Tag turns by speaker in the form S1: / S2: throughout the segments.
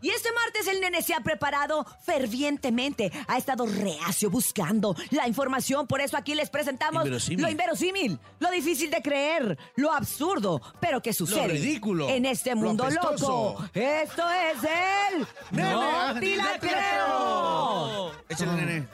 S1: Y este martes el nene se ha preparado fervientemente. Ha estado reacio buscando la información. Por eso aquí les presentamos
S2: Inverosímil.
S1: lo inverosímil, lo difícil de creer, lo absurdo, pero que sucede
S2: ridículo,
S1: en este
S2: lo
S1: mundo loco. Esto es el
S2: Nene,
S1: No te la
S2: la
S1: creo.
S2: Échale, nene.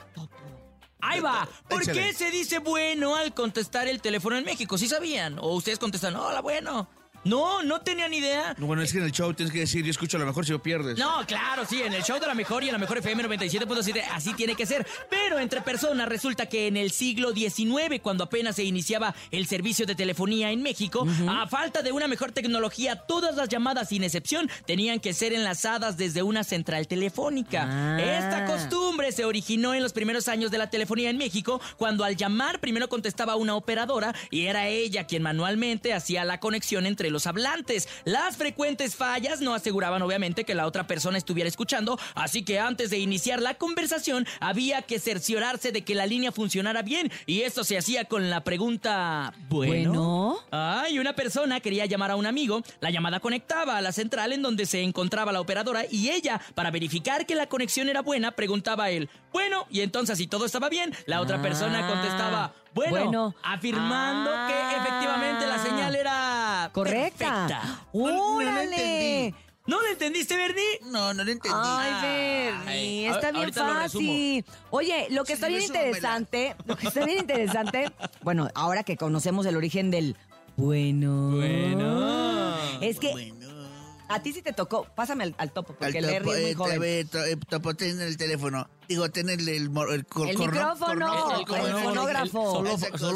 S3: Ahí va. ¿Por
S2: Échale.
S3: qué se dice bueno al contestar el teléfono en México? ¿Sí sabían? ¿O ustedes contestan, hola, bueno? No, no tenían idea.
S2: No, bueno, es que en el show tienes que decir, yo escucho a lo mejor si lo pierdes.
S3: No, claro, sí, en el show de la mejor y en la mejor FM 97.7 así tiene que ser. Pero entre personas resulta que en el siglo XIX, cuando apenas se iniciaba el servicio de telefonía en México, a falta de una mejor tecnología, todas las llamadas sin excepción tenían que ser enlazadas desde una central telefónica.
S1: Ah.
S3: Esta costumbre se originó en los primeros años de la telefonía en México, cuando al llamar primero contestaba una operadora y era ella quien manualmente hacía la conexión entre los hablantes. Las frecuentes fallas no aseguraban obviamente que la otra persona estuviera escuchando, así que antes de iniciar la conversación había que cerciorarse de que la línea funcionara bien y esto se hacía con la pregunta
S1: Bueno.
S3: Ay, una persona quería llamar a un amigo, la llamada conectaba a la central en donde se encontraba la operadora y ella, para verificar que la conexión era buena, preguntaba a él, bueno, y entonces si todo estaba bien, la otra
S1: Ah,
S3: persona contestaba, bueno,
S1: bueno.
S3: afirmando
S1: Ah.
S3: que efectivamente la señal era
S1: Correcta.
S3: perfecta.
S2: No, no lo
S1: ¡Órale!
S2: entendí.
S3: ¿No lo entendiste, Bernie?
S2: No, no lo entendí.
S1: Ay, Bernie, está bien
S3: lo
S1: fácil. Oye, lo que
S2: Sí,
S1: está bien interesante, lo que está bien interesante, bueno, ahora que conocemos el origen del bueno.
S3: Bueno.
S1: Es que
S2: Bueno.
S1: a ti sí te tocó, pásame al, al topo, porque
S2: Al
S1: el Bernie
S2: topo,
S1: es muy
S2: eh,
S1: joven.
S2: a ver, to- eh, topo, ten el teléfono. Digo, ten el, el, el, cor-
S1: El
S2: corno-
S1: micrófono, el fonógrafo.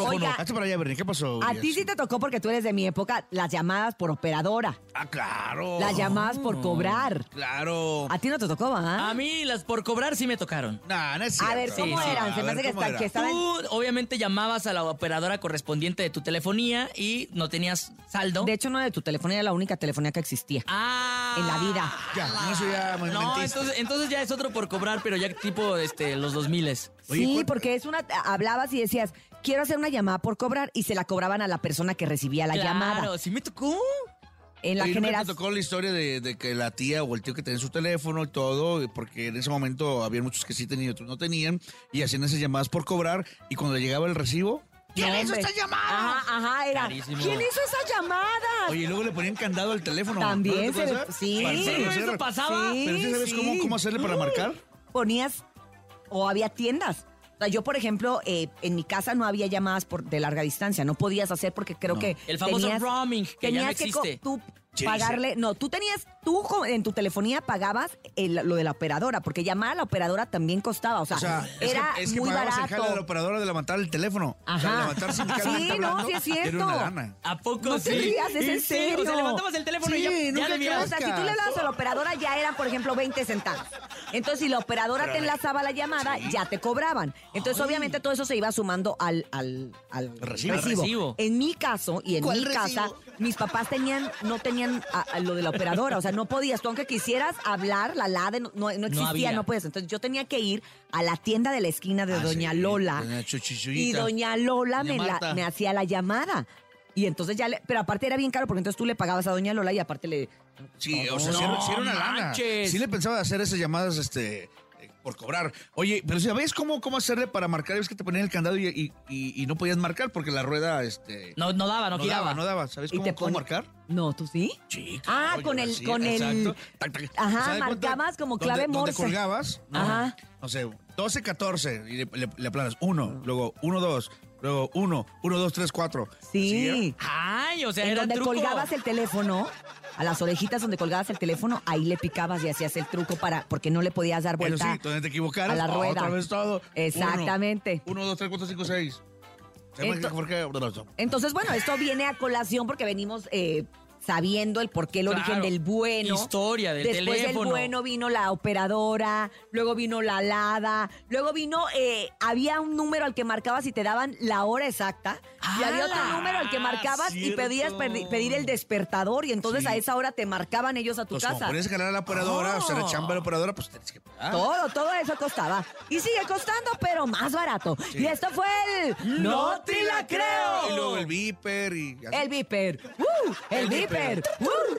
S1: Oiga.
S2: Hazte para allá, Bernie. ¿Qué pasó?
S1: A ti sí te tocó porque tú eres de mi época, las llamadas por operadora,
S2: Ah, claro.
S1: las llamadas por cobrar.
S2: Claro.
S1: A ti no te tocó, ¿ah?
S3: A mí las por cobrar sí me tocaron.
S2: No, no es
S1: A ver, ¿cómo
S3: Sí,
S1: eran? Se me hace que,
S2: ¿cómo
S1: están-
S2: era?
S1: que estaban...
S3: Tú obviamente llamabas a la operadora correspondiente de tu telefonía y no tenías saldo.
S1: De hecho, no de tu telefonía, era la única telefonía que existía.
S3: Ah.
S1: En la vida.
S2: Ya, eso ya me
S3: No, entonces, entonces ya es otro por cobrar, pero ya tipo este, los 2000
S2: Oye,
S1: sí,
S2: ¿cuál-
S1: porque es una. Hablabas y decías, quiero hacer una llamada por cobrar y se la cobraban a la persona que recibía la
S3: Claro,
S1: llamada.
S3: sí me tocó.
S1: En la
S2: Oye, ¿nunca
S1: generación.
S2: te tocó la historia de, de que la tía o el tío que tenía su teléfono y todo, porque en ese momento había muchos que sí tenían y otros no tenían, y hacían esas llamadas por cobrar, y cuando llegaba el recibo, ¿quién hizo esta llamada?
S1: Ajá, ajá, era.
S3: Carísimo.
S1: ¿Quién hizo esa llamada?
S2: Oye, y luego le ponían candado al teléfono.
S1: También
S2: ¿No te
S1: se-
S2: acuerdas?
S1: sí.
S2: Para
S1: ¿En
S2: hacer-
S3: serio
S2: hacer-
S3: eso pasaba?
S1: Sí,
S2: Pero ¿sí sabes
S1: sí.
S2: cómo, cómo hacerle para marcar?
S1: Ponías. O había tiendas. O sea, yo, por ejemplo, eh, en mi casa no había llamadas por, de larga distancia. No podías hacer porque creo
S2: No.
S1: que.
S3: El famoso
S1: tenías-
S3: roaming, que ya no
S1: tenías que co-
S3: existe.
S1: tú
S2: Sí,
S1: pagarle. No, tú tenías. Tú en tu telefonía pagabas el- lo de la operadora, porque llamar a la operadora también costaba. O sea,
S2: O sea, es
S1: era
S2: que, es que
S1: muy
S2: pagabas el
S1: barato.
S2: jale de la operadora de levantar el teléfono. O sea,
S1: Ajá.
S2: levantar
S1: Sí, no,
S2: hablando,
S1: sí es
S2: Era
S1: cierto.
S3: ¿A poco
S1: No
S3: sí?
S1: te rías, es en serio.
S3: O sea, levantabas el teléfono y
S2: Sí,
S3: ya, ya
S2: nunca
S3: debías.
S1: O sea, si tú le hablabas a la operadora ya eran, por ejemplo, 20 centavos. Entonces, si la operadora te enlazaba la llamada, ya te cobraban. Entonces, obviamente, todo eso se iba sumando al, al, al
S2: Recibo.
S3: Al recibo.
S1: En mi caso y en
S2: ¿Cuál
S1: mi casa,
S2: recibo?
S1: mis papás tenían, no tenían a- a lo de la operadora. O sea, no podías. Tú, aunque quisieras hablar, la LADE no, no, no existía,
S3: había.
S1: no, puedes. Entonces, yo tenía que ir a la tienda de la esquina de
S2: Ah,
S1: Doña
S2: sí,
S1: Lola.
S2: doña
S1: Y. Doña Lola
S2: Doña
S1: me, la-
S2: Marta.
S1: me hacía la llamada. Y entonces ya le, pero aparte era bien caro porque entonces tú le pagabas a Doña Lola y aparte le
S2: Sí, o sea, sí era, sí era una lana.
S3: manches.
S2: Sí le pensaba hacer esas llamadas este, por cobrar. Oye, pero ¿sabes cómo, cómo hacerle para marcar? Es que te ponían el candado y, y- y- y no podías marcar porque la rueda este,
S3: No, no daba, no,
S2: no
S3: giraba.
S2: daba, no daba. ¿Sabes cómo, marcar?
S1: No, ¿tú sí?
S2: Sí,
S1: Ah,
S2: claro,
S1: con
S2: yo
S1: el-
S2: así,
S1: con el-
S2: exacto. Tac, tac.
S1: Ajá, marcabas como
S2: Donde-
S1: clave
S2: Donde
S1: Morse.
S2: colgabas, no,
S1: Ajá.
S2: no sé, 12, 14, y le, le, le aplanas 1, luego 1, 2, luego 1, 1, 2, 3, 4.
S1: Sí.
S3: Ay, o sea,
S1: en
S3: era
S1: donde
S3: truco.
S1: colgabas el teléfono, a las orejitas donde colgabas el teléfono, ahí le picabas y hacías el truco para, porque no le podías dar
S2: Pero
S1: vuelta
S2: sí, donde te equivocaras,
S1: a la rueda.
S2: otra vez todo.
S1: Exactamente.
S2: 1, 2, 3, 4, 5, 6.
S1: Ento-
S2: ¿Por qué?
S1: Entonces, bueno, esto viene a colación porque venimos eh, sabiendo el porqué, el
S3: Claro.
S1: origen del bueno.
S3: Historia del
S1: Después
S3: teléfono.
S1: del bueno vino la operadora, luego vino la alada, luego vino, eh, había un número al que marcabas y te daban la hora exacta. y había otro número al que marcabas y pedías
S2: cierto.
S1: pedir el despertador y entonces
S2: Sí.
S1: a esa hora te marcaban ellos a tu
S2: Pues como
S1: casa.
S2: ponías que ganar a la operadora, o sea, la
S3: Oh.
S2: chamba de la operadora, pues tienes que pagar.
S1: Todo, todo eso costaba. Y sigue costando, pero más barato. Y esto fue el...
S3: ¡No te la creo!
S2: Y luego el viper y así.
S1: El Viper. ¡Uh! El
S2: El
S1: Viper.
S2: Viper.
S1: ¡Uh!